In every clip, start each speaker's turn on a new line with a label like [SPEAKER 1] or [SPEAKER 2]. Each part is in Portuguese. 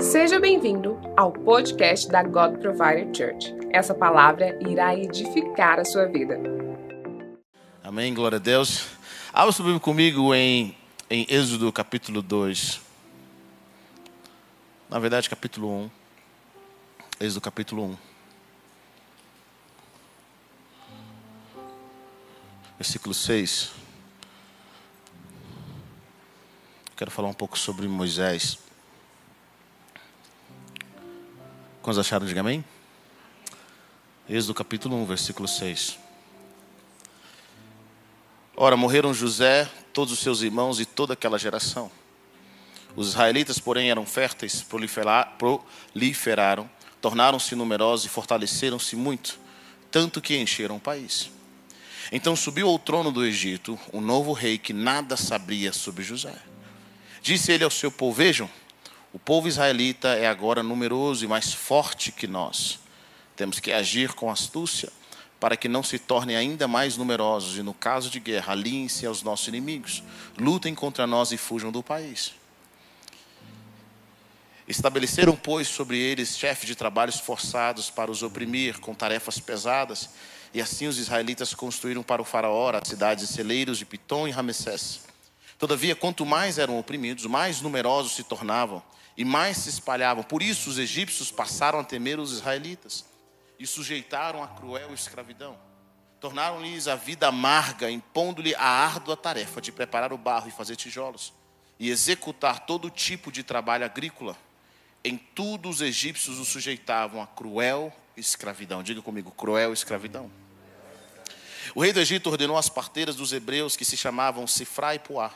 [SPEAKER 1] Seja bem-vindo ao podcast da God Provider Church. Essa palavra irá edificar a sua vida.
[SPEAKER 2] Amém, glória a Deus. Abra sua comigo em, em Êxodo capítulo 2. Na verdade, capítulo 1. Êxodo capítulo 1. Versículo 6. Quero falar um pouco sobre Moisés. Quantos acharam? Diga amém. Êxodo capítulo 1, versículo 6. Ora, morreram José, todos os seus irmãos e toda aquela geração. Os israelitas, porém, eram férteis, proliferaram, tornaram-se numerosos e fortaleceram-se muito, tanto que encheram o país. Então subiu ao trono do Egito um novo rei que nada sabia sobre José. Disse ele ao seu povo: Vejam, o povo israelita é agora numeroso e mais forte que nós. Temos que agir com astúcia para que não se tornem ainda mais numerosos e, no caso de guerra, aliem-se aos nossos inimigos, lutem contra nós e fujam do país. Estabeleceram, pois, sobre eles chefes de trabalhos forçados para os oprimir com tarefas pesadas, e assim os israelitas construíram para o faraó as cidades de celeiros de Pitom e Ramessés Todavia, quanto mais eram oprimidos, mais numerosos se tornavam e mais se espalhavam. Por isso, os egípcios passaram a temer os israelitas e sujeitaram a cruel escravidão. Tornaram-lhes a vida amarga, impondo-lhe a árdua tarefa de preparar o barro e fazer tijolos e executar todo tipo de trabalho agrícola. Em tudo os egípcios os sujeitavam a cruel escravidão. Diga comigo, cruel escravidão. O rei do Egito ordenou às parteiras dos hebreus que se chamavam Sifra e Puá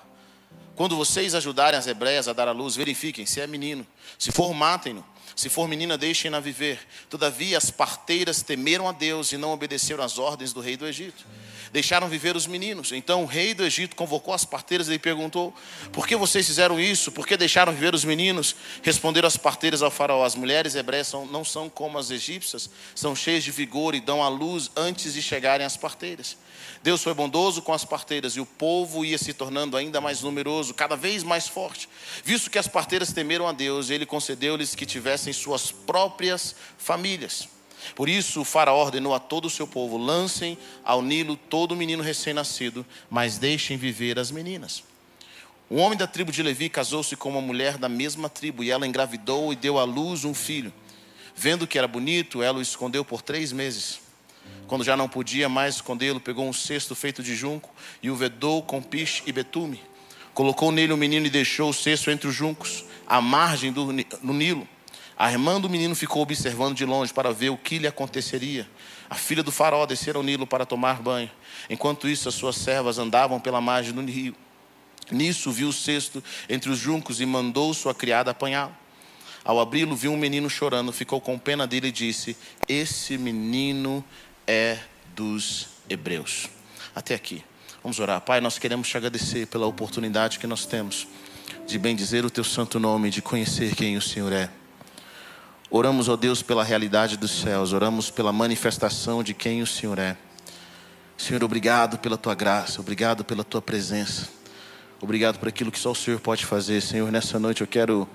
[SPEAKER 2] quando vocês ajudarem as hebreias a dar à luz, verifiquem se é menino. Se for, matem-no. Se for menina, deixem-na viver. Todavia, as parteiras temeram a Deus e não obedeceram às ordens do rei do Egito. Deixaram viver os meninos. Então o rei do Egito convocou as parteiras e lhe perguntou: Por que vocês fizeram isso? Por que deixaram viver os meninos? Responderam as parteiras ao faraó: As mulheres hebreias não são como as egípcias, são cheias de vigor e dão à luz antes de chegarem as parteiras. Deus foi bondoso com as parteiras e o povo ia se tornando ainda mais numeroso, cada vez mais forte. Visto que as parteiras temeram a Deus, ele concedeu-lhes que tivessem suas próprias famílias. Por isso o faraó ordenou a todo o seu povo: lancem ao Nilo todo menino recém-nascido, mas deixem viver as meninas. Um homem da tribo de Levi casou-se com uma mulher da mesma tribo e ela engravidou e deu à luz um filho. Vendo que era bonito, ela o escondeu por três meses. Quando já não podia mais escondê-lo, pegou um cesto feito de junco e o vedou com piche e betume. Colocou nele o menino e deixou o cesto entre os juncos, à margem do no Nilo. A irmã do menino ficou observando de longe para ver o que lhe aconteceria. A filha do faraó desceu ao Nilo para tomar banho. Enquanto isso, as suas servas andavam pela margem do rio. Nisso viu o cesto entre os juncos e mandou sua criada apanhá-lo. Ao abri-lo, viu um menino chorando, ficou com pena dele e disse: Esse menino é dos hebreus. Até aqui. Vamos orar. Pai, nós queremos te agradecer pela oportunidade que nós temos de bendizer o teu santo nome, de conhecer quem o Senhor é. Oramos, ó Deus, pela realidade dos céus, oramos pela manifestação de quem o Senhor é. Senhor, obrigado pela tua graça, obrigado pela tua presença, obrigado por aquilo que só o Senhor pode fazer. Senhor, nessa noite eu quero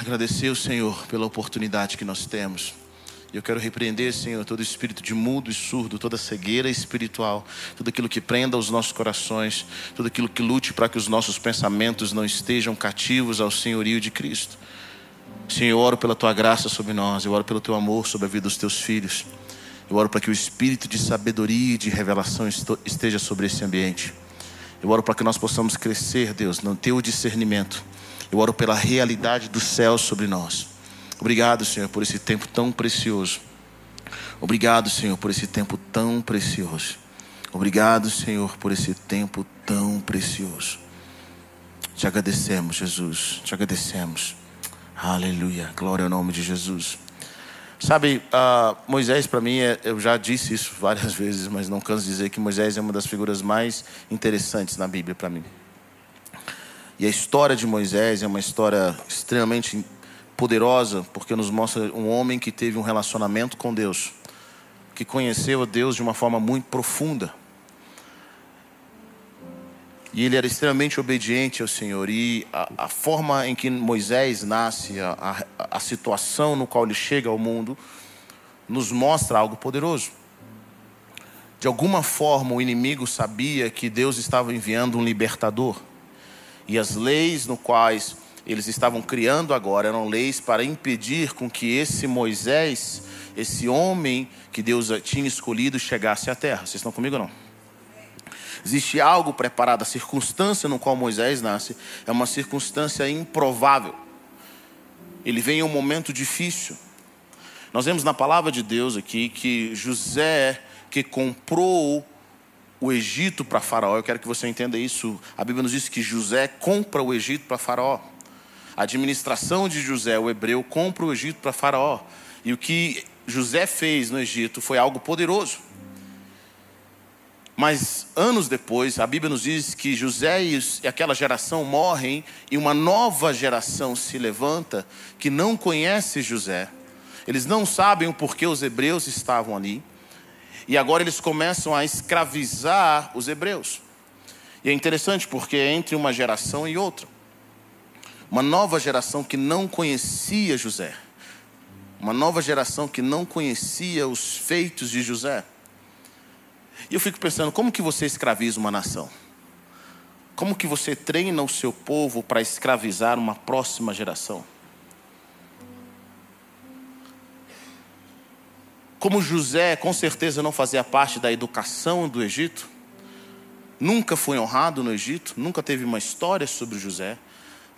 [SPEAKER 2] agradecer o Senhor pela oportunidade que nós temos eu quero repreender, Senhor, todo espírito de mudo e surdo, toda cegueira espiritual, tudo aquilo que prenda os nossos corações, tudo aquilo que lute para que os nossos pensamentos não estejam cativos ao senhorio de Cristo. Senhor, eu oro pela tua graça sobre nós, eu oro pelo teu amor sobre a vida dos teus filhos. Eu oro para que o espírito de sabedoria e de revelação esteja sobre esse ambiente. Eu oro para que nós possamos crescer, Deus, no teu discernimento. Eu oro pela realidade dos céus sobre nós. Obrigado, Senhor, por esse tempo tão precioso. Obrigado, Senhor, por esse tempo tão precioso. Obrigado, Senhor, por esse tempo tão precioso. Te agradecemos, Jesus. Te agradecemos. Aleluia. Glória ao nome de Jesus. Sabe, uh, Moisés para mim, é, eu já disse isso várias vezes, mas não canso de dizer que Moisés é uma das figuras mais interessantes na Bíblia para mim. E a história de Moisés é uma história extremamente poderosa, porque nos mostra um homem que teve um relacionamento com Deus, que conheceu a Deus de uma forma muito profunda. E ele era extremamente obediente ao Senhor. E a, a forma em que Moisés nasce, a, a, a situação no qual ele chega ao mundo, nos mostra algo poderoso. De alguma forma, o inimigo sabia que Deus estava enviando um libertador. E as leis no quais eles estavam criando agora eram leis para impedir com que esse Moisés, esse homem que Deus tinha escolhido, chegasse à terra. Vocês estão comigo ou não? Existe algo preparado. A circunstância no qual Moisés nasce é uma circunstância improvável. Ele vem em um momento difícil. Nós vemos na palavra de Deus aqui que José, que comprou o Egito para Faraó, eu quero que você entenda isso. A Bíblia nos diz que José compra o Egito para Faraó. A administração de José, o hebreu, compra o Egito para Faraó. E o que José fez no Egito foi algo poderoso. Mas anos depois, a Bíblia nos diz que José e aquela geração morrem e uma nova geração se levanta que não conhece José. Eles não sabem o porquê os hebreus estavam ali. E agora eles começam a escravizar os hebreus. E é interessante porque é entre uma geração e outra. Uma nova geração que não conhecia José. Uma nova geração que não conhecia os feitos de José. E eu fico pensando, como que você escraviza uma nação? Como que você treina o seu povo para escravizar uma próxima geração? Como José com certeza não fazia parte da educação do Egito, nunca foi honrado no Egito, nunca teve uma história sobre José.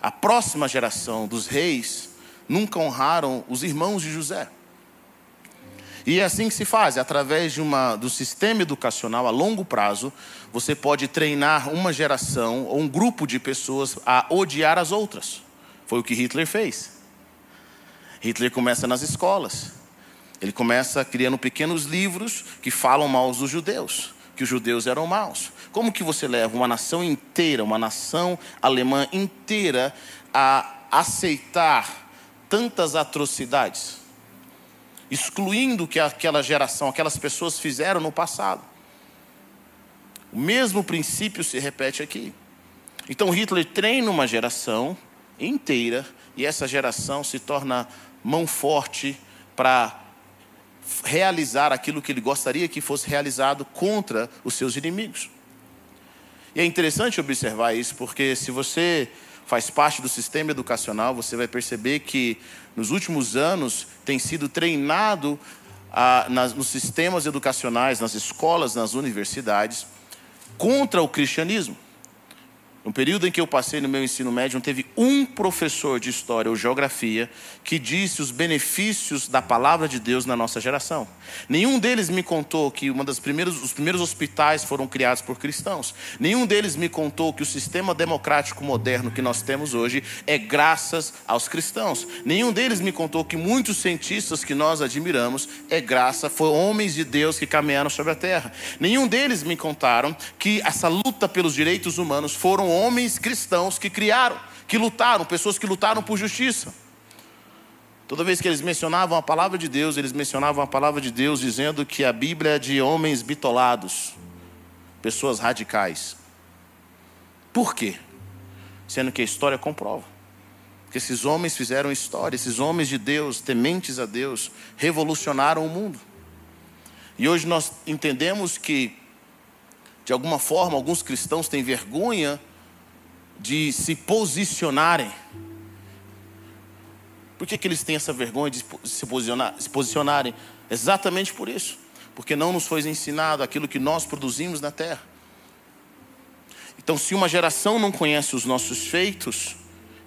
[SPEAKER 2] A próxima geração dos reis nunca honraram os irmãos de José. E é assim que se faz, através de uma, do sistema educacional a longo prazo, você pode treinar uma geração ou um grupo de pessoas a odiar as outras. Foi o que Hitler fez. Hitler começa nas escolas. Ele começa criando pequenos livros que falam mal dos judeus, que os judeus eram maus. Como que você leva uma nação inteira, uma nação alemã inteira a aceitar tantas atrocidades? excluindo o que aquela geração, aquelas pessoas fizeram no passado. O mesmo princípio se repete aqui. Então Hitler treina uma geração inteira e essa geração se torna mão forte para realizar aquilo que ele gostaria que fosse realizado contra os seus inimigos. E é interessante observar isso, porque se você faz parte do sistema educacional, você vai perceber que nos últimos anos tem sido treinado ah, nas, nos sistemas educacionais, nas escolas, nas universidades, contra o cristianismo. No período em que eu passei no meu ensino médio, não teve um professor de história ou geografia que disse os benefícios da palavra de Deus na nossa geração. Nenhum deles me contou que uma das primeiros, os primeiros hospitais foram criados por cristãos. Nenhum deles me contou que o sistema democrático moderno que nós temos hoje é graças aos cristãos. Nenhum deles me contou que muitos cientistas que nós admiramos é graça, foram homens de Deus que caminharam sobre a terra. Nenhum deles me contaram que essa luta pelos direitos humanos foram homens cristãos que criaram, que lutaram, pessoas que lutaram por justiça. Toda vez que eles mencionavam a palavra de Deus, eles mencionavam a palavra de Deus dizendo que a Bíblia é de homens bitolados, pessoas radicais. Por quê? Sendo que a história comprova. Que esses homens fizeram história, esses homens de Deus, tementes a Deus, revolucionaram o mundo. E hoje nós entendemos que, de alguma forma, alguns cristãos têm vergonha de se posicionarem. Por que, que eles têm essa vergonha de se, posicionar, se posicionarem? Exatamente por isso. Porque não nos foi ensinado aquilo que nós produzimos na terra. Então, se uma geração não conhece os nossos feitos,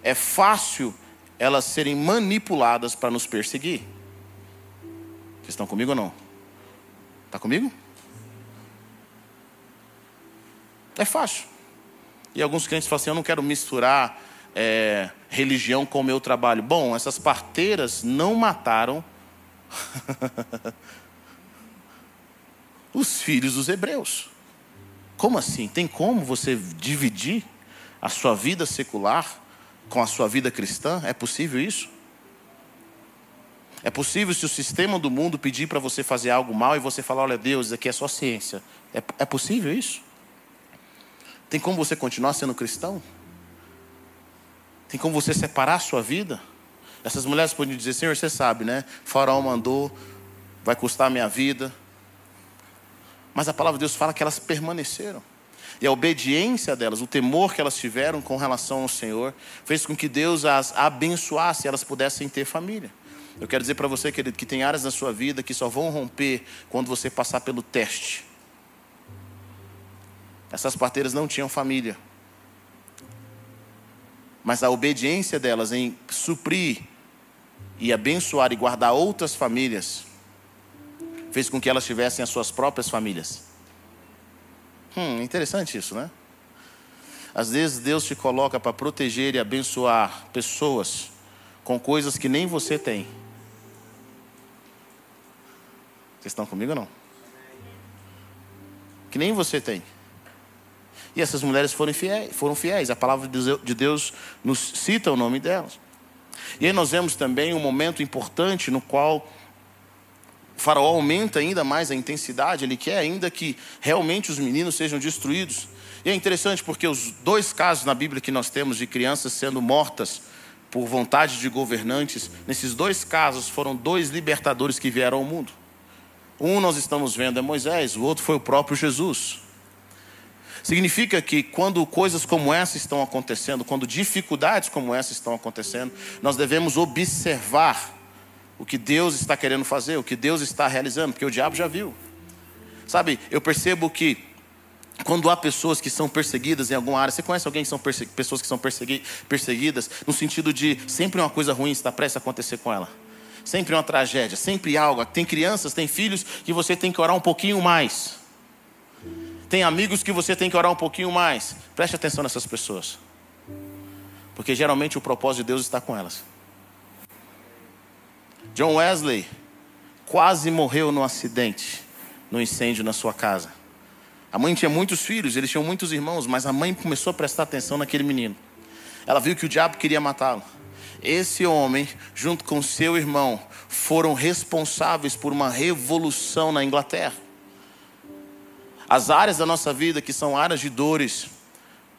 [SPEAKER 2] é fácil elas serem manipuladas para nos perseguir. Vocês estão comigo ou não? Está comigo? É fácil. E alguns crentes falam assim: eu não quero misturar é, religião com o meu trabalho. Bom, essas parteiras não mataram os filhos dos hebreus. Como assim? Tem como você dividir a sua vida secular com a sua vida cristã? É possível isso? É possível se o sistema do mundo pedir para você fazer algo mal e você falar: olha, Deus, isso aqui é só ciência. É, é possível isso? Tem como você continuar sendo cristão? Tem como você separar a sua vida? Essas mulheres podem dizer: Senhor, você sabe, né? Faraó mandou, vai custar a minha vida. Mas a palavra de Deus fala que elas permaneceram. E a obediência delas, o temor que elas tiveram com relação ao Senhor, fez com que Deus as abençoasse e elas pudessem ter família. Eu quero dizer para você, querido, que tem áreas na sua vida que só vão romper quando você passar pelo teste. Essas parteiras não tinham família. Mas a obediência delas em suprir e abençoar e guardar outras famílias fez com que elas tivessem as suas próprias famílias. Hum, interessante isso, né? Às vezes Deus te coloca para proteger e abençoar pessoas com coisas que nem você tem. Vocês estão comigo ou não? Que nem você tem. E essas mulheres foram fiéis, foram fiéis. A palavra de Deus nos cita o nome delas. E aí nós vemos também um momento importante no qual o faraó aumenta ainda mais a intensidade, ele quer ainda que realmente os meninos sejam destruídos. E é interessante porque os dois casos na Bíblia que nós temos de crianças sendo mortas por vontade de governantes, nesses dois casos foram dois libertadores que vieram ao mundo. Um nós estamos vendo é Moisés, o outro foi o próprio Jesus. Significa que quando coisas como essa estão acontecendo, quando dificuldades como essa estão acontecendo, nós devemos observar o que Deus está querendo fazer, o que Deus está realizando, porque o diabo já viu. Sabe, eu percebo que quando há pessoas que são perseguidas em alguma área, você conhece alguém que são pessoas que são perseguidas no sentido de sempre uma coisa ruim está prestes a acontecer com ela? Sempre uma tragédia, sempre algo. Tem crianças, tem filhos que você tem que orar um pouquinho mais. Tem amigos que você tem que orar um pouquinho mais. Preste atenção nessas pessoas. Porque geralmente o propósito de Deus está com elas. John Wesley quase morreu no acidente, no incêndio na sua casa. A mãe tinha muitos filhos, eles tinham muitos irmãos, mas a mãe começou a prestar atenção naquele menino. Ela viu que o diabo queria matá-lo. Esse homem, junto com seu irmão, foram responsáveis por uma revolução na Inglaterra. As áreas da nossa vida que são áreas de dores,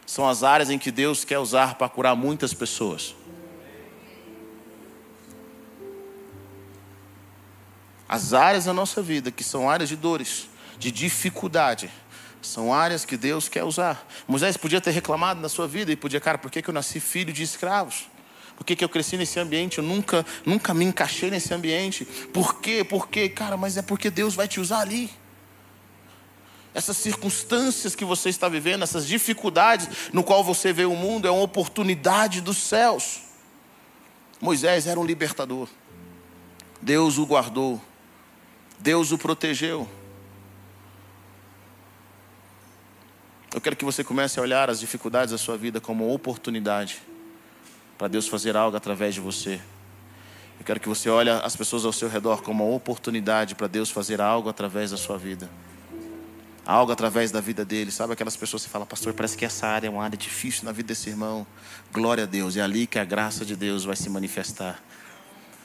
[SPEAKER 2] são as áreas em que Deus quer usar para curar muitas pessoas. As áreas da nossa vida que são áreas de dores, de dificuldade, são áreas que Deus quer usar. Moisés podia ter reclamado na sua vida e podia, cara, por que, eu nasci filho de escravos? Por que, que eu cresci nesse ambiente? Eu nunca, nunca me encaixei nesse ambiente. Por quê? Por quê? Cara, mas é porque Deus vai te usar ali. Essas circunstâncias que você está vivendo, essas dificuldades no qual você vê o mundo, é uma oportunidade dos céus. Moisés era um libertador. Deus o guardou. Deus o protegeu. Eu quero que você comece a olhar as dificuldades da sua vida como uma oportunidade para Deus fazer algo através de você. Eu quero que você olhe as pessoas ao seu redor como uma oportunidade para Deus fazer algo através da sua vida. Algo através da vida dele. Sabe aquelas pessoas que falam, pastor, parece que essa área é uma área difícil na vida desse irmão. Glória a Deus. É ali que a graça de Deus vai se manifestar.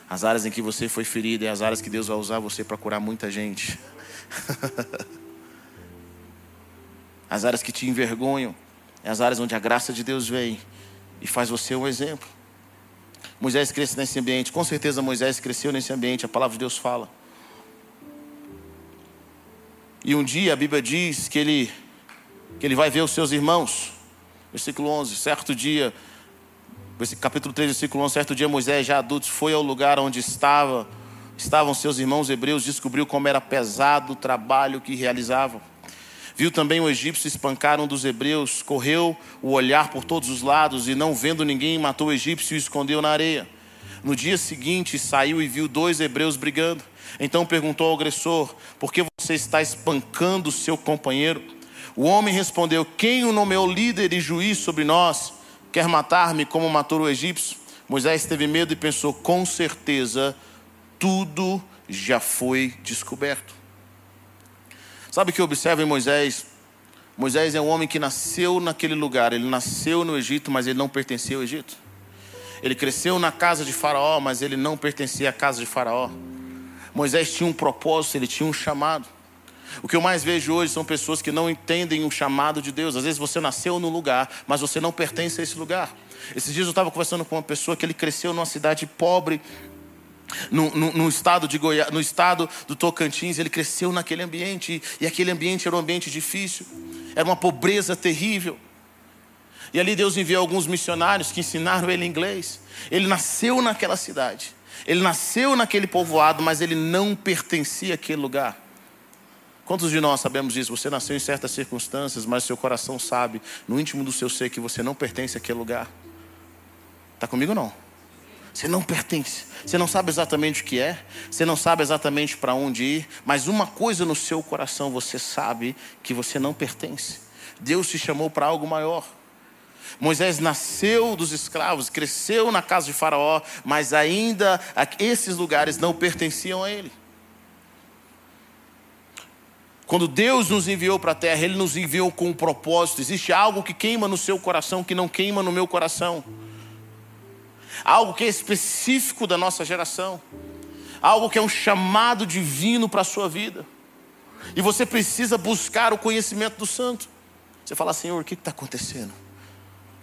[SPEAKER 2] As áreas em que você foi ferido é as áreas que Deus vai usar você para curar muita gente. as áreas que te envergonham é as áreas onde a graça de Deus vem e faz você um exemplo. Moisés cresce nesse ambiente, com certeza Moisés cresceu nesse ambiente, a palavra de Deus fala. E um dia a Bíblia diz que ele, que ele vai ver os seus irmãos. Versículo 11: certo dia capítulo 3, versículo 1, certo dia Moisés, já adulto, foi ao lugar onde estava, estavam seus irmãos hebreus, descobriu como era pesado o trabalho que realizavam. Viu também o egípcio espancar um dos hebreus, correu o olhar por todos os lados e, não vendo ninguém, matou o egípcio e o escondeu na areia. No dia seguinte, saiu e viu dois hebreus brigando. Então perguntou ao agressor: Por que você está espancando o seu companheiro? O homem respondeu: Quem o nomeou líder e juiz sobre nós? Quer matar-me como matou o egípcio? Moisés teve medo e pensou: com certeza, tudo já foi descoberto. Sabe o que observa em Moisés? Moisés é um homem que nasceu naquele lugar, ele nasceu no Egito, mas ele não pertencia ao Egito. Ele cresceu na casa de Faraó, mas ele não pertencia à casa de Faraó. Moisés tinha um propósito, ele tinha um chamado. O que eu mais vejo hoje são pessoas que não entendem o chamado de Deus. Às vezes você nasceu num lugar, mas você não pertence a esse lugar. Esses dias eu estava conversando com uma pessoa que ele cresceu numa cidade pobre, no, no, no, estado de Goiás, no estado do Tocantins, ele cresceu naquele ambiente, e aquele ambiente era um ambiente difícil, era uma pobreza terrível. E ali Deus enviou alguns missionários que ensinaram ele inglês. Ele nasceu naquela cidade, ele nasceu naquele povoado, mas ele não pertencia àquele lugar. Quantos de nós sabemos disso? Você nasceu em certas circunstâncias, mas seu coração sabe, no íntimo do seu ser, que você não pertence àquele lugar. Está comigo não? Você não pertence. Você não sabe exatamente o que é. Você não sabe exatamente para onde ir. Mas uma coisa no seu coração você sabe que você não pertence. Deus te chamou para algo maior. Moisés nasceu dos escravos, cresceu na casa de Faraó, mas ainda esses lugares não pertenciam a ele. Quando Deus nos enviou para a terra, Ele nos enviou com um propósito. Existe algo que queima no seu coração que não queima no meu coração. Algo que é específico da nossa geração. Algo que é um chamado divino para a sua vida. E você precisa buscar o conhecimento do santo. Você fala, Senhor, o que está acontecendo?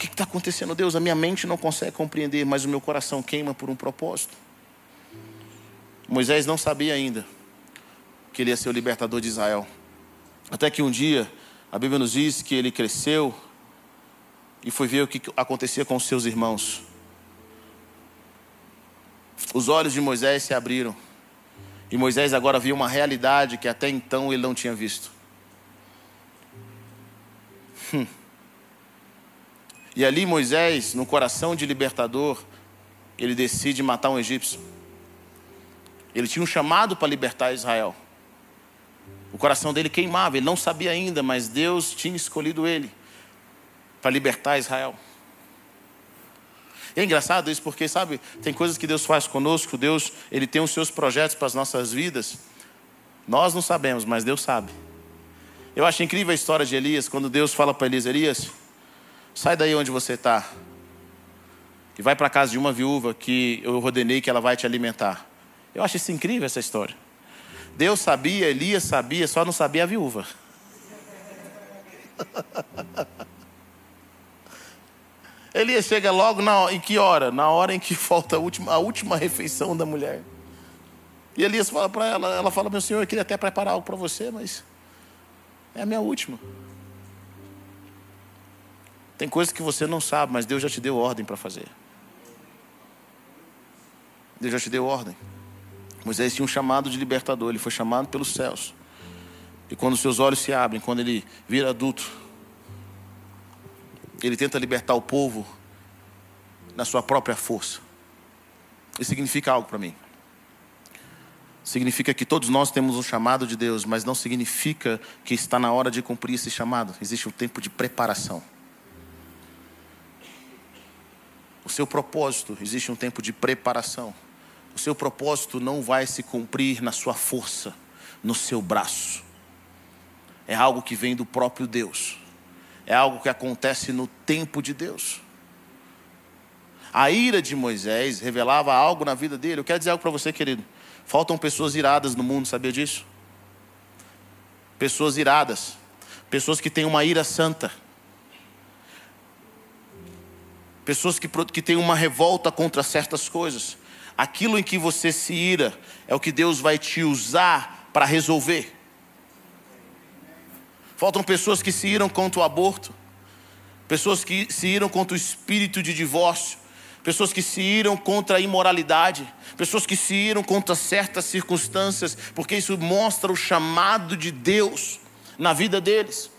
[SPEAKER 2] Que está acontecendo, Deus? A minha mente não consegue compreender, mas o meu coração queima por um propósito. Moisés não sabia ainda que ele ia ser o libertador de Israel. Até que um dia, a Bíblia nos diz que ele cresceu e foi ver o que acontecia com os seus irmãos. Os olhos de Moisés se abriram. E Moisés agora viu uma realidade que até então ele não tinha visto. Hum. E ali Moisés, no coração de libertador, ele decide matar um egípcio. Ele tinha um chamado para libertar Israel. O coração dele queimava, ele não sabia ainda, mas Deus tinha escolhido ele para libertar Israel. E é engraçado isso porque, sabe, tem coisas que Deus faz conosco, Deus, ele tem os seus projetos para as nossas vidas. Nós não sabemos, mas Deus sabe. Eu acho incrível a história de Elias, quando Deus fala para Elias, Elias, sai daí onde você está. E vai para a casa de uma viúva que eu ordenei que ela vai te alimentar. Eu acho isso incrível essa história. Deus sabia, Elias sabia, só não sabia a viúva. Elias chega logo na, em que hora? Na hora em que falta a última, a última refeição da mulher. E Elias fala para ela, ela fala, meu senhor, eu queria até preparar algo para você, mas é a minha última. Tem coisas que você não sabe, mas Deus já te deu ordem para fazer. Deus já te deu ordem. Moisés tinha um chamado de libertador, ele foi chamado pelos céus. E quando seus olhos se abrem, quando ele vira adulto, ele tenta libertar o povo na sua própria força. Isso significa algo para mim. Significa que todos nós temos um chamado de Deus, mas não significa que está na hora de cumprir esse chamado. Existe um tempo de preparação. O seu propósito, existe um tempo de preparação. O seu propósito não vai se cumprir na sua força, no seu braço. É algo que vem do próprio Deus. É algo que acontece no tempo de Deus. A ira de Moisés revelava algo na vida dele. Eu quero dizer algo para você, querido. Faltam pessoas iradas no mundo, sabia disso? Pessoas iradas. Pessoas que têm uma ira santa. Pessoas que, que têm uma revolta contra certas coisas. Aquilo em que você se ira é o que Deus vai te usar para resolver. Faltam pessoas que se iram contra o aborto, pessoas que se iram contra o espírito de divórcio, pessoas que se iram contra a imoralidade, pessoas que se iram contra certas circunstâncias, porque isso mostra o chamado de Deus na vida deles.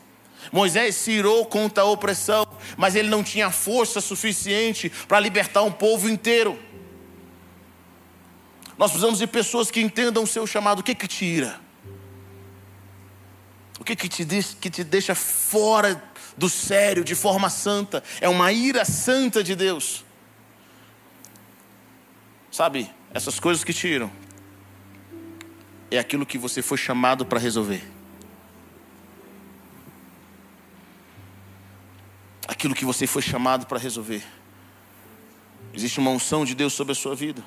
[SPEAKER 2] Moisés se irou contra a opressão, mas ele não tinha força suficiente para libertar um povo inteiro. Nós precisamos de pessoas que entendam o seu chamado. O que que tira? O que que te, diz, que te deixa fora do sério, de forma santa? É uma ira santa de Deus. Sabe, essas coisas que tiram é aquilo que você foi chamado para resolver. Aquilo que você foi chamado para resolver. Existe uma unção de Deus sobre a sua vida.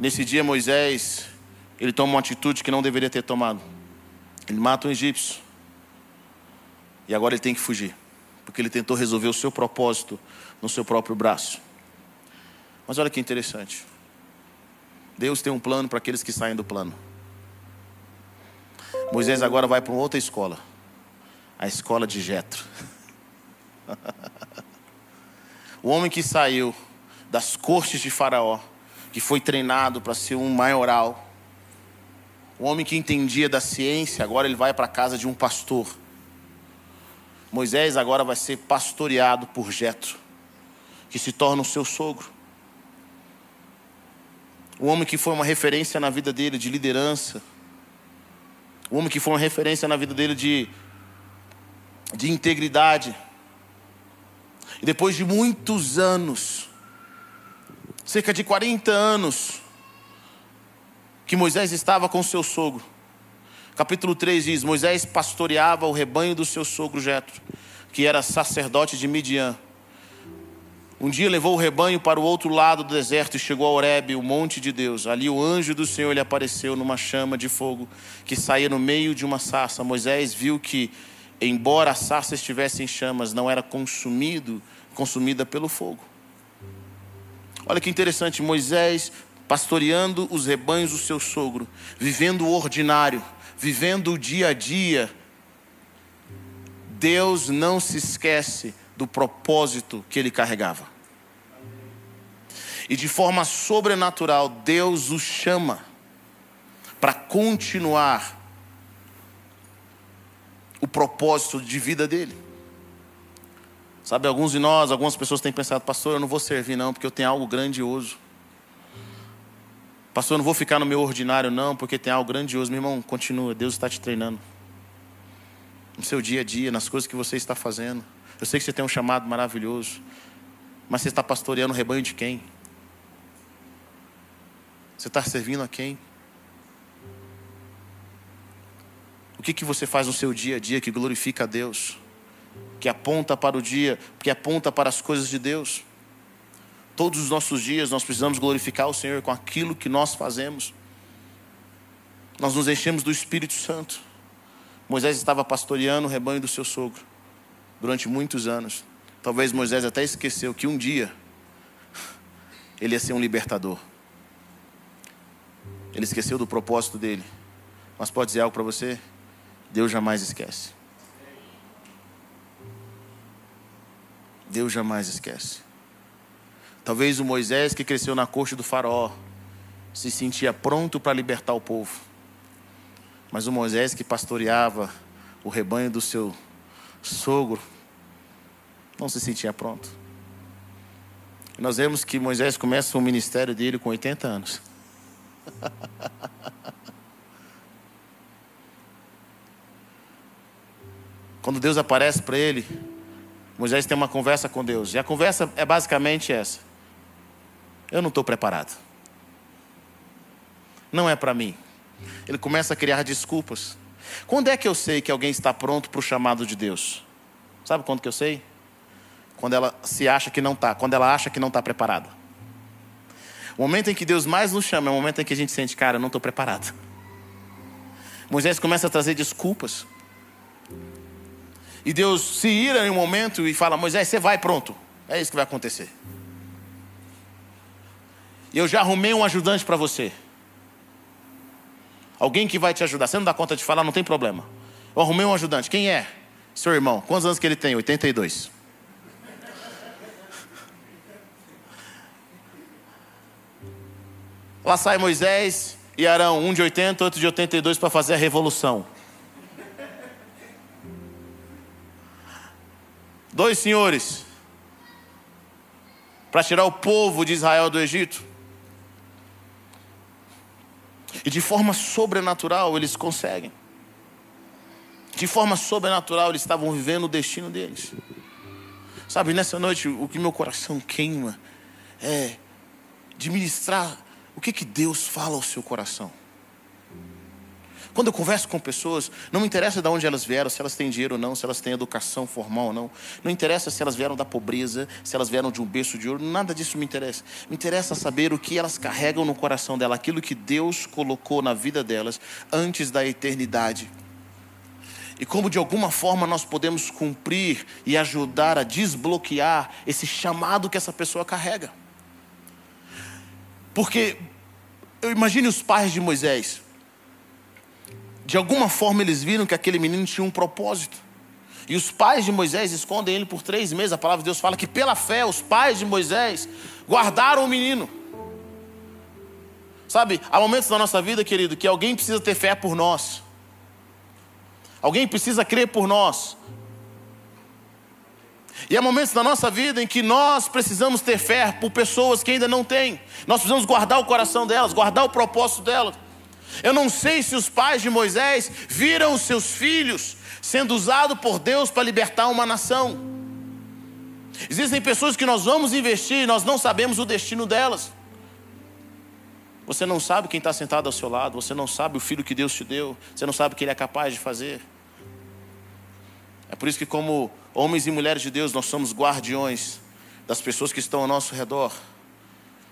[SPEAKER 2] Nesse dia, Moisés ele toma uma atitude que não deveria ter tomado. Ele mata um egípcio. E agora ele tem que fugir, porque ele tentou resolver o seu propósito no seu próprio braço. Mas olha que interessante. Deus tem um plano para aqueles que saem do plano. Moisés agora vai para outra escola, a escola de Jetro. o homem que saiu das cortes de Faraó, que foi treinado para ser um maioral, o homem que entendia da ciência, agora ele vai para a casa de um pastor. Moisés agora vai ser pastoreado por Jetro, que se torna o seu sogro. O homem que foi uma referência na vida dele de liderança. O homem que foi uma referência na vida dele de, de integridade. E depois de muitos anos, cerca de 40 anos, que Moisés estava com seu sogro. Capítulo 3 diz: Moisés pastoreava o rebanho do seu sogro Jetro, que era sacerdote de Midian. Um dia levou o rebanho para o outro lado do deserto e chegou a Horebe, o monte de Deus. Ali o anjo do Senhor lhe apareceu numa chama de fogo que saía no meio de uma sarça. Moisés viu que, embora a sarça estivesse em chamas, não era consumido, consumida pelo fogo. Olha que interessante, Moisés pastoreando os rebanhos do seu sogro, vivendo o ordinário, vivendo o dia a dia. Deus não se esquece do propósito que ele carregava. E de forma sobrenatural, Deus o chama para continuar o propósito de vida dele. Sabe, alguns de nós, algumas pessoas têm pensado, pastor, eu não vou servir não, porque eu tenho algo grandioso. Pastor, eu não vou ficar no meu ordinário não, porque tem algo grandioso. Meu irmão, continua, Deus está te treinando. No seu dia a dia, nas coisas que você está fazendo. Eu sei que você tem um chamado maravilhoso, mas você está pastoreando o rebanho de quem? Você está servindo a quem? Que, que você faz no seu dia a dia que glorifica a Deus? Que aponta para o dia, que aponta para as coisas de Deus? Todos os nossos dias nós precisamos glorificar o Senhor com aquilo que nós fazemos. Nós nos enchemos do Espírito Santo. Moisés estava pastoreando o rebanho do seu sogro durante muitos anos. Talvez Moisés até esqueceu que um dia ele ia ser um libertador. Ele esqueceu do propósito dele. Mas pode dizer algo para você? Deus jamais esquece. Deus jamais esquece. Talvez o Moisés que cresceu na corte do faraó se sentia pronto para libertar o povo. Mas o Moisés que pastoreava o rebanho do seu sogro não se sentia pronto. Nós vemos que Moisés começa o ministério dele com 80 anos. Quando Deus aparece para ele, Moisés tem uma conversa com Deus. E a conversa é basicamente essa: Eu não estou preparado. Não é para mim. Ele começa a criar desculpas. Quando é que eu sei que alguém está pronto para o chamado de Deus? Sabe quando que eu sei? Quando ela se acha que não está, quando ela acha que não está preparada. O momento em que Deus mais nos chama é o momento em que a gente sente, cara, eu não estou preparado. Moisés começa a trazer desculpas. E Deus se ira em um momento e fala: Moisés, você vai, pronto. É isso que vai acontecer. Eu já arrumei um ajudante para você. Alguém que vai te ajudar. Você não dá conta de falar, não tem problema. Eu arrumei um ajudante. Quem é? Seu irmão. Quantos anos que ele tem? 82. Lá sai Moisés e Arão, um de 80, outro de 82, para fazer a revolução. Dois senhores para tirar o povo de Israel do Egito. E de forma sobrenatural eles conseguem. De forma sobrenatural eles estavam vivendo o destino deles. Sabe, nessa noite o que meu coração queima é de ministrar o que, que Deus fala ao seu coração? Quando eu converso com pessoas, não me interessa de onde elas vieram, se elas têm dinheiro ou não, se elas têm educação formal ou não. Não interessa se elas vieram da pobreza, se elas vieram de um berço de ouro, nada disso me interessa. Me interessa saber o que elas carregam no coração dela, aquilo que Deus colocou na vida delas antes da eternidade. E como de alguma forma nós podemos cumprir e ajudar a desbloquear esse chamado que essa pessoa carrega. Porque eu imagine os pais de Moisés de alguma forma eles viram que aquele menino tinha um propósito. E os pais de Moisés escondem ele por três meses. A palavra de Deus fala que pela fé os pais de Moisés guardaram o menino. Sabe, há momentos na nossa vida, querido, que alguém precisa ter fé por nós. Alguém precisa crer por nós. E há momentos na nossa vida em que nós precisamos ter fé por pessoas que ainda não têm. Nós precisamos guardar o coração delas, guardar o propósito delas. Eu não sei se os pais de Moisés viram os seus filhos sendo usados por Deus para libertar uma nação. Existem pessoas que nós vamos investir e nós não sabemos o destino delas. Você não sabe quem está sentado ao seu lado, você não sabe o filho que Deus te deu, você não sabe o que Ele é capaz de fazer. É por isso que, como homens e mulheres de Deus, nós somos guardiões das pessoas que estão ao nosso redor.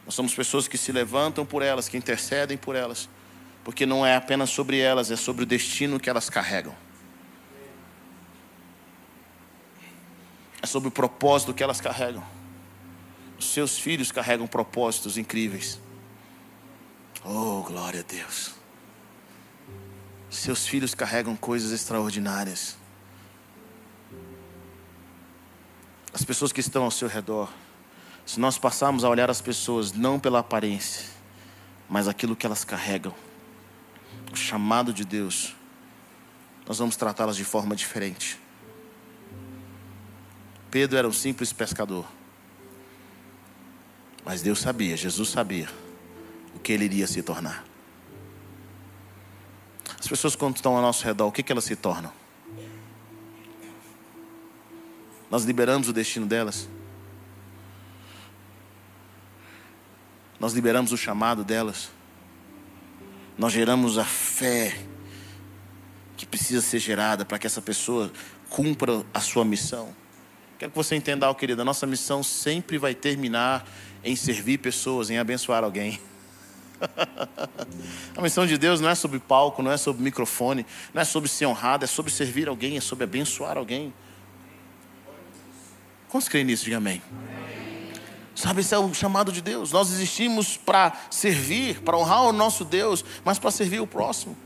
[SPEAKER 2] Nós somos pessoas que se levantam por elas, que intercedem por elas porque não é apenas sobre elas, é sobre o destino que elas carregam. É sobre o propósito que elas carregam. Os seus filhos carregam propósitos incríveis. Oh, glória a Deus. Seus filhos carregam coisas extraordinárias. As pessoas que estão ao seu redor. Se nós passarmos a olhar as pessoas não pela aparência, mas aquilo que elas carregam o chamado de Deus, nós vamos tratá-las de forma diferente. Pedro era um simples pescador. Mas Deus sabia, Jesus sabia o que ele iria se tornar. As pessoas, quando estão ao nosso redor, o que, que elas se tornam? Nós liberamos o destino delas. Nós liberamos o chamado delas nós geramos a fé que precisa ser gerada para que essa pessoa cumpra a sua missão. Quero que você entenda algo, querida. A nossa missão sempre vai terminar em servir pessoas, em abençoar alguém. a missão de Deus não é sobre palco, não é sobre microfone, não é sobre ser honrado, é sobre servir alguém, é sobre abençoar alguém. Quantos creem nisso? Diga amém. amém. Sabe, esse é o chamado de Deus. Nós existimos para servir, para honrar o nosso Deus, mas para servir o próximo.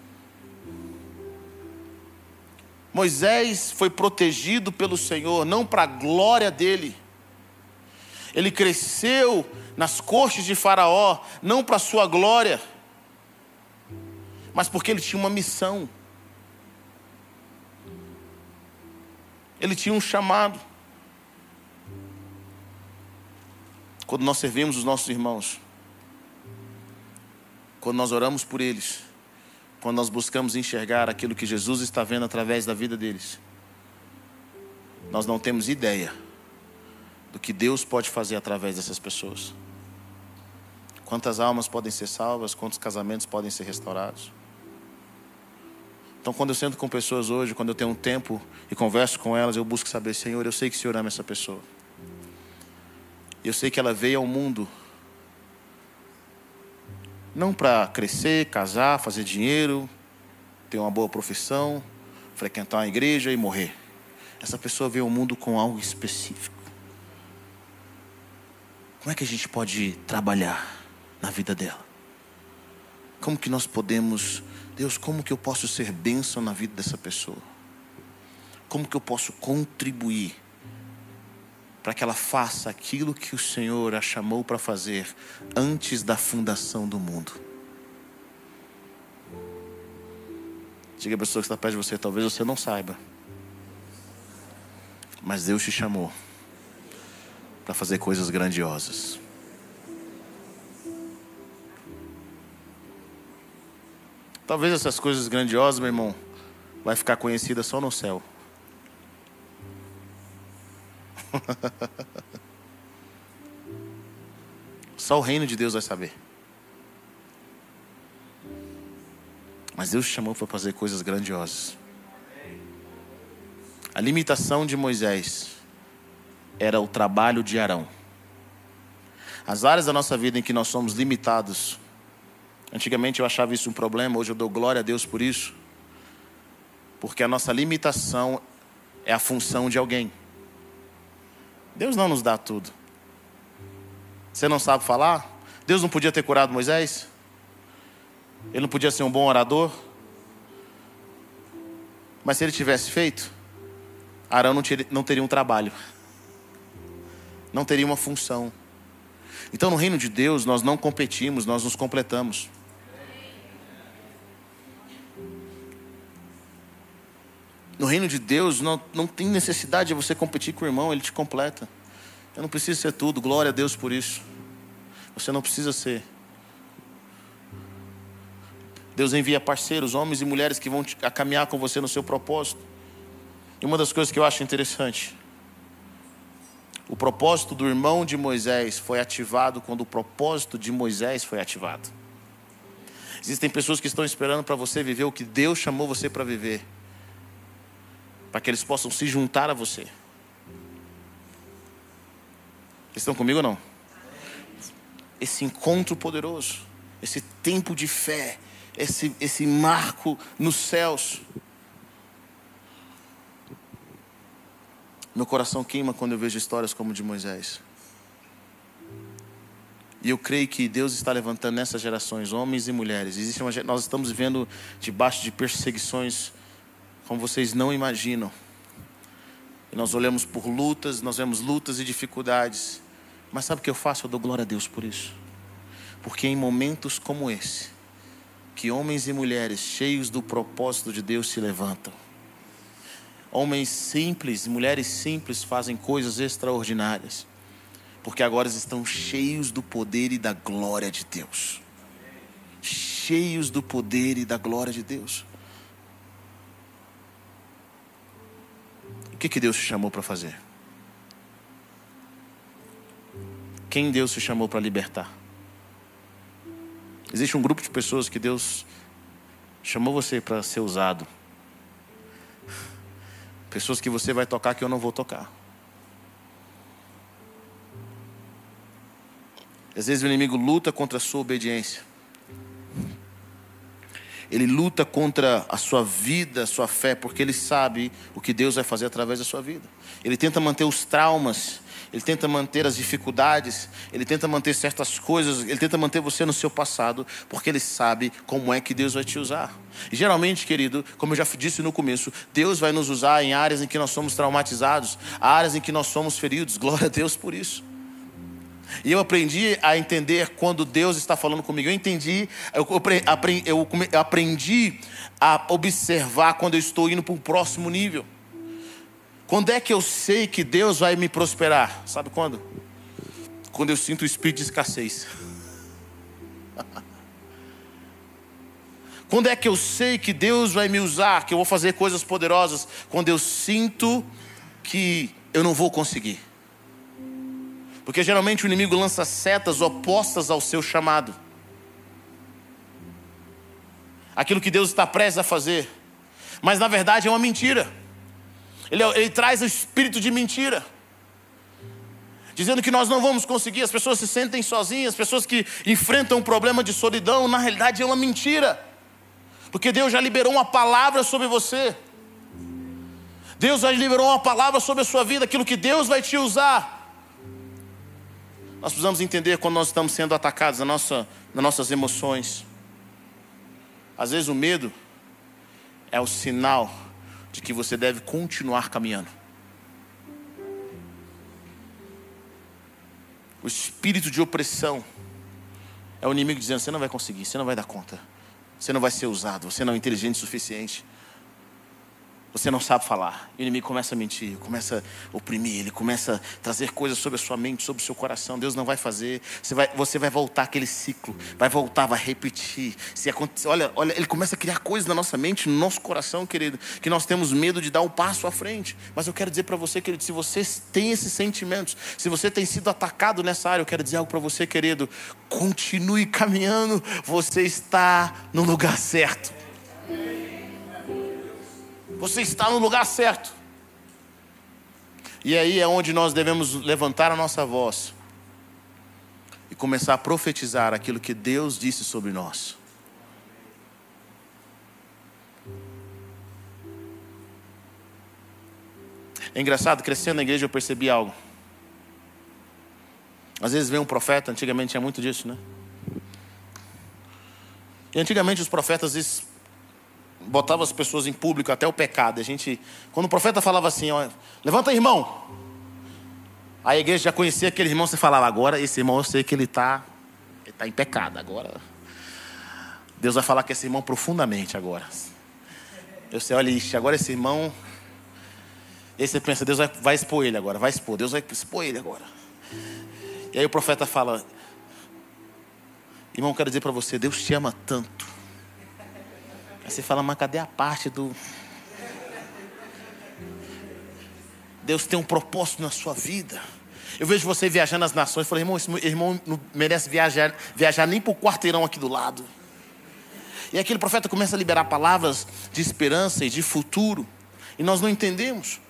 [SPEAKER 2] Moisés foi protegido pelo Senhor, não para a glória dele. Ele cresceu nas cortes de Faraó, não para a sua glória, mas porque ele tinha uma missão. Ele tinha um chamado. Quando nós servimos os nossos irmãos, quando nós oramos por eles, quando nós buscamos enxergar aquilo que Jesus está vendo através da vida deles, nós não temos ideia do que Deus pode fazer através dessas pessoas. Quantas almas podem ser salvas, quantos casamentos podem ser restaurados. Então, quando eu sento com pessoas hoje, quando eu tenho um tempo e converso com elas, eu busco saber, Senhor, eu sei que o Senhor ama essa pessoa. Eu sei que ela veio ao mundo não para crescer, casar, fazer dinheiro, ter uma boa profissão, frequentar uma igreja e morrer. Essa pessoa veio ao mundo com algo específico. Como é que a gente pode trabalhar na vida dela? Como que nós podemos, Deus, como que eu posso ser bênção na vida dessa pessoa? Como que eu posso contribuir para que ela faça aquilo que o Senhor a chamou para fazer antes da fundação do mundo. Diga a pessoa que está perto de você, talvez você não saiba, mas Deus te chamou para fazer coisas grandiosas. Talvez essas coisas grandiosas, meu irmão, vai ficar conhecida só no céu. Só o reino de Deus vai saber. Mas Deus te chamou para fazer coisas grandiosas. A limitação de Moisés era o trabalho de Arão. As áreas da nossa vida em que nós somos limitados. Antigamente eu achava isso um problema, hoje eu dou glória a Deus por isso. Porque a nossa limitação é a função de alguém. Deus não nos dá tudo. Você não sabe falar? Deus não podia ter curado Moisés? Ele não podia ser um bom orador? Mas se ele tivesse feito, Arão não, não teria um trabalho, não teria uma função. Então, no reino de Deus, nós não competimos, nós nos completamos. No reino de Deus, não, não tem necessidade de você competir com o irmão, ele te completa. Eu não preciso ser tudo, glória a Deus por isso. Você não precisa ser. Deus envia parceiros, homens e mulheres que vão te, a caminhar com você no seu propósito. E uma das coisas que eu acho interessante, o propósito do irmão de Moisés foi ativado quando o propósito de Moisés foi ativado. Existem pessoas que estão esperando para você viver o que Deus chamou você para viver para que eles possam se juntar a você. Estão comigo ou não? Esse encontro poderoso, esse tempo de fé, esse, esse marco nos céus. Meu coração queima quando eu vejo histórias como de Moisés. E eu creio que Deus está levantando nessas gerações, homens e mulheres. Existe uma, nós estamos vivendo debaixo de perseguições como vocês não imaginam. E nós olhamos por lutas, nós vemos lutas e dificuldades. Mas sabe o que eu faço? Eu dou glória a Deus por isso. Porque em momentos como esse, que homens e mulheres cheios do propósito de Deus se levantam. Homens simples, mulheres simples fazem coisas extraordinárias. Porque agora estão cheios do poder e da glória de Deus. Cheios do poder e da glória de Deus. O que, que Deus te chamou para fazer? Quem Deus te chamou para libertar? Existe um grupo de pessoas que Deus chamou você para ser usado. Pessoas que você vai tocar que eu não vou tocar. Às vezes o inimigo luta contra a sua obediência ele luta contra a sua vida, a sua fé, porque ele sabe o que Deus vai fazer através da sua vida. Ele tenta manter os traumas, ele tenta manter as dificuldades, ele tenta manter certas coisas, ele tenta manter você no seu passado, porque ele sabe como é que Deus vai te usar. E geralmente, querido, como eu já disse no começo, Deus vai nos usar em áreas em que nós somos traumatizados, áreas em que nós somos feridos. Glória a Deus por isso. E eu aprendi a entender quando Deus está falando comigo. Eu entendi, eu, eu aprendi a observar quando eu estou indo para um próximo nível. Quando é que eu sei que Deus vai me prosperar? Sabe quando? Quando eu sinto o espírito de escassez. Quando é que eu sei que Deus vai me usar, que eu vou fazer coisas poderosas? Quando eu sinto que eu não vou conseguir. Porque geralmente o inimigo lança setas opostas ao seu chamado. Aquilo que Deus está prestes a fazer. Mas na verdade é uma mentira. Ele, ele traz o espírito de mentira. Dizendo que nós não vamos conseguir, as pessoas se sentem sozinhas, as pessoas que enfrentam um problema de solidão, na realidade é uma mentira. Porque Deus já liberou uma palavra sobre você. Deus já liberou uma palavra sobre a sua vida, aquilo que Deus vai te usar. Nós precisamos entender quando nós estamos sendo atacados na nossa, nas nossas emoções. Às vezes o medo é o sinal de que você deve continuar caminhando. O espírito de opressão é o inimigo dizendo: você não vai conseguir, você não vai dar conta, você não vai ser usado, você não é inteligente o suficiente. Você não sabe falar. E o inimigo começa a mentir, começa a oprimir, ele começa a trazer coisas sobre a sua mente, sobre o seu coração. Deus não vai fazer. Você vai, você vai voltar aquele ciclo, vai voltar, vai repetir. Se acontecer, olha, olha, ele começa a criar coisas na nossa mente, no nosso coração, querido, que nós temos medo de dar um passo à frente. Mas eu quero dizer para você, querido, se você tem esses sentimentos, se você tem sido atacado nessa área, eu quero dizer algo para você, querido. Continue caminhando, você está no lugar certo. Você está no lugar certo. E aí é onde nós devemos levantar a nossa voz e começar a profetizar aquilo que Deus disse sobre nós. É engraçado, crescendo na igreja eu percebi algo. Às vezes vem um profeta, antigamente tinha muito disso, né? E antigamente os profetas eles botavam as pessoas em público até o pecado. A gente, quando o profeta falava assim, ó, levanta irmão. A igreja já conhecia aquele irmão, você falava, agora esse irmão eu sei que ele está ele tá em pecado. Agora Deus vai falar com esse irmão profundamente agora. Eu sei, olha, agora esse irmão. Aí você pensa, Deus vai, vai expor ele agora, vai expor, Deus vai expor ele agora. E aí o profeta fala: Irmão, quero dizer para você, Deus te ama tanto. Aí você fala, mas cadê a parte do. Deus tem um propósito na sua vida. Eu vejo você viajando nas nações. Falei, irmão, esse irmão não merece viajar, viajar nem para o quarteirão aqui do lado. E aquele profeta começa a liberar palavras de esperança e de futuro. E nós não entendemos.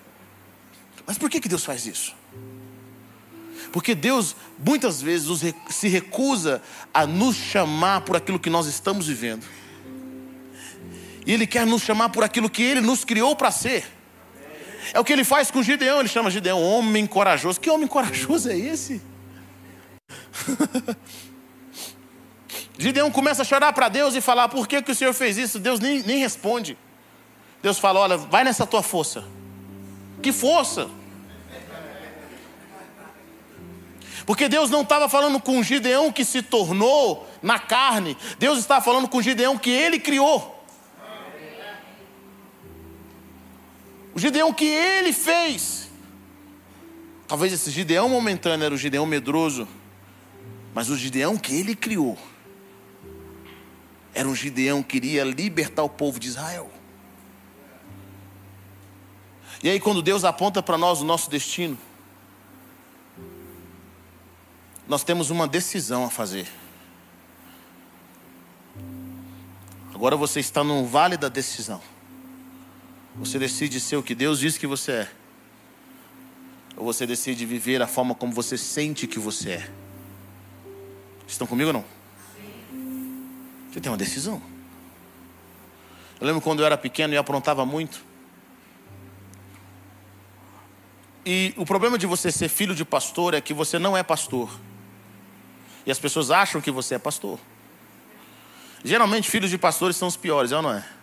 [SPEAKER 2] Mas por que, que Deus faz isso? Porque Deus muitas vezes se recusa a nos chamar por aquilo que nós estamos vivendo. E Ele quer nos chamar por aquilo que Ele nos criou para ser. É o que Ele faz com Gideão. Ele chama Gideão homem corajoso. Que homem corajoso é esse? Gideão começa a chorar para Deus e falar: Por que, que o Senhor fez isso? Deus nem, nem responde. Deus fala: Olha, vai nessa tua força. Que força? Porque Deus não estava falando com Gideão que se tornou na carne, Deus estava falando com Gideão que ele criou. O Gideão que ele fez. Talvez esse Gideão momentâneo era o Gideão medroso, mas o Gideão que ele criou era um Gideão que queria libertar o povo de Israel. E aí, quando Deus aponta para nós o nosso destino, nós temos uma decisão a fazer. Agora você está num vale da decisão. Você decide ser o que Deus diz que você é. Ou você decide viver a forma como você sente que você é. Estão comigo ou não? Você tem uma decisão. Eu lembro quando eu era pequeno e aprontava muito. E o problema de você ser filho de pastor é que você não é pastor. E as pessoas acham que você é pastor. Geralmente, filhos de pastores são os piores, é ou não é?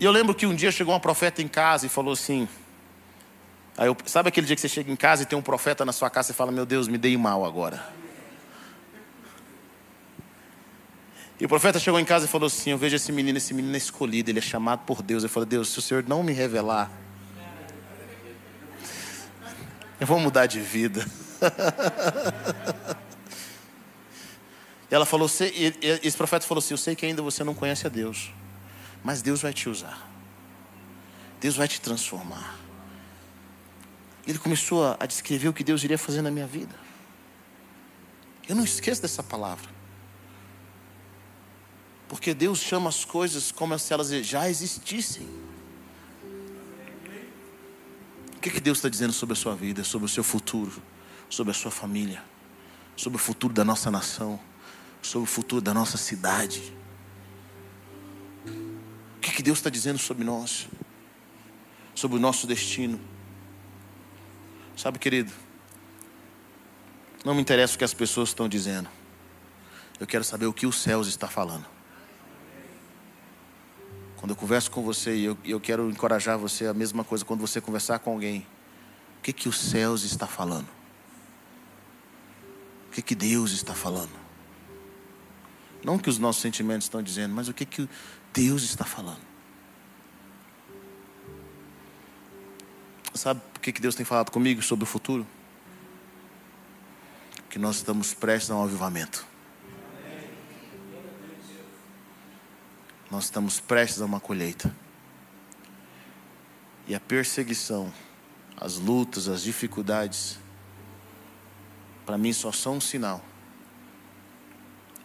[SPEAKER 2] E eu lembro que um dia chegou uma profeta em casa e falou assim. Eu, sabe aquele dia que você chega em casa e tem um profeta na sua casa e fala: Meu Deus, me dei mal agora. E o profeta chegou em casa e falou assim: Eu vejo esse menino, esse menino é escolhido, ele é chamado por Deus. Eu falei: Deus, se o Senhor não me revelar, eu vou mudar de vida. e ela falou, esse profeta falou assim: Eu sei que ainda você não conhece a Deus, mas Deus vai te usar, Deus vai te transformar. Ele começou a descrever o que Deus iria fazer na minha vida. Eu não esqueço dessa palavra. Porque Deus chama as coisas como se elas já existissem. O que, que Deus está dizendo sobre a sua vida, sobre o seu futuro, sobre a sua família, sobre o futuro da nossa nação, sobre o futuro da nossa cidade? O que, que Deus está dizendo sobre nós, sobre o nosso destino? Sabe, querido, não me interessa o que as pessoas estão dizendo, eu quero saber o que os céus está falando. Quando eu converso com você e eu, eu quero encorajar você a mesma coisa quando você conversar com alguém. O que que os céus está falando? O que que Deus está falando? Não o que os nossos sentimentos estão dizendo, mas o que que Deus está falando? Sabe que que Deus tem falado comigo sobre o futuro? Que nós estamos prestes a um avivamento. nós estamos prestes a uma colheita. E a perseguição, as lutas, as dificuldades, para mim só são um sinal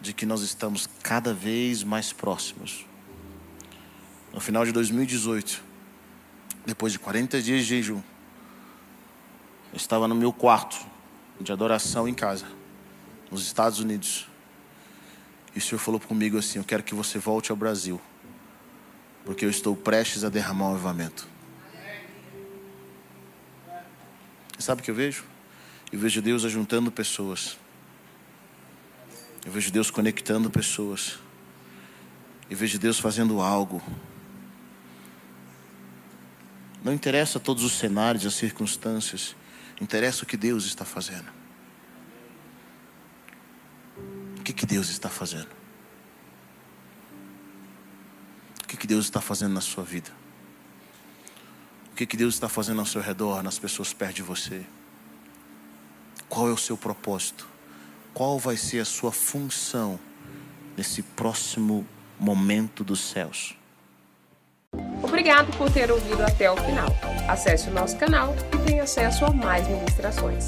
[SPEAKER 2] de que nós estamos cada vez mais próximos. No final de 2018, depois de 40 dias de jejum, eu estava no meu quarto de adoração em casa, nos Estados Unidos. E o Senhor falou comigo assim: Eu quero que você volte ao Brasil, porque eu estou prestes a derramar um avivamento. E sabe o que eu vejo? Eu vejo Deus ajuntando pessoas. Eu vejo Deus conectando pessoas. Eu vejo Deus fazendo algo. Não interessa todos os cenários, as circunstâncias. Interessa o que Deus está fazendo. O que, que Deus está fazendo? O que, que Deus está fazendo na sua vida? O que, que Deus está fazendo ao seu redor, nas pessoas perto de você? Qual é o seu propósito? Qual vai ser a sua função nesse próximo momento dos céus?
[SPEAKER 1] Obrigado por ter ouvido até o final. Acesse o nosso canal e tenha acesso a mais ministrações.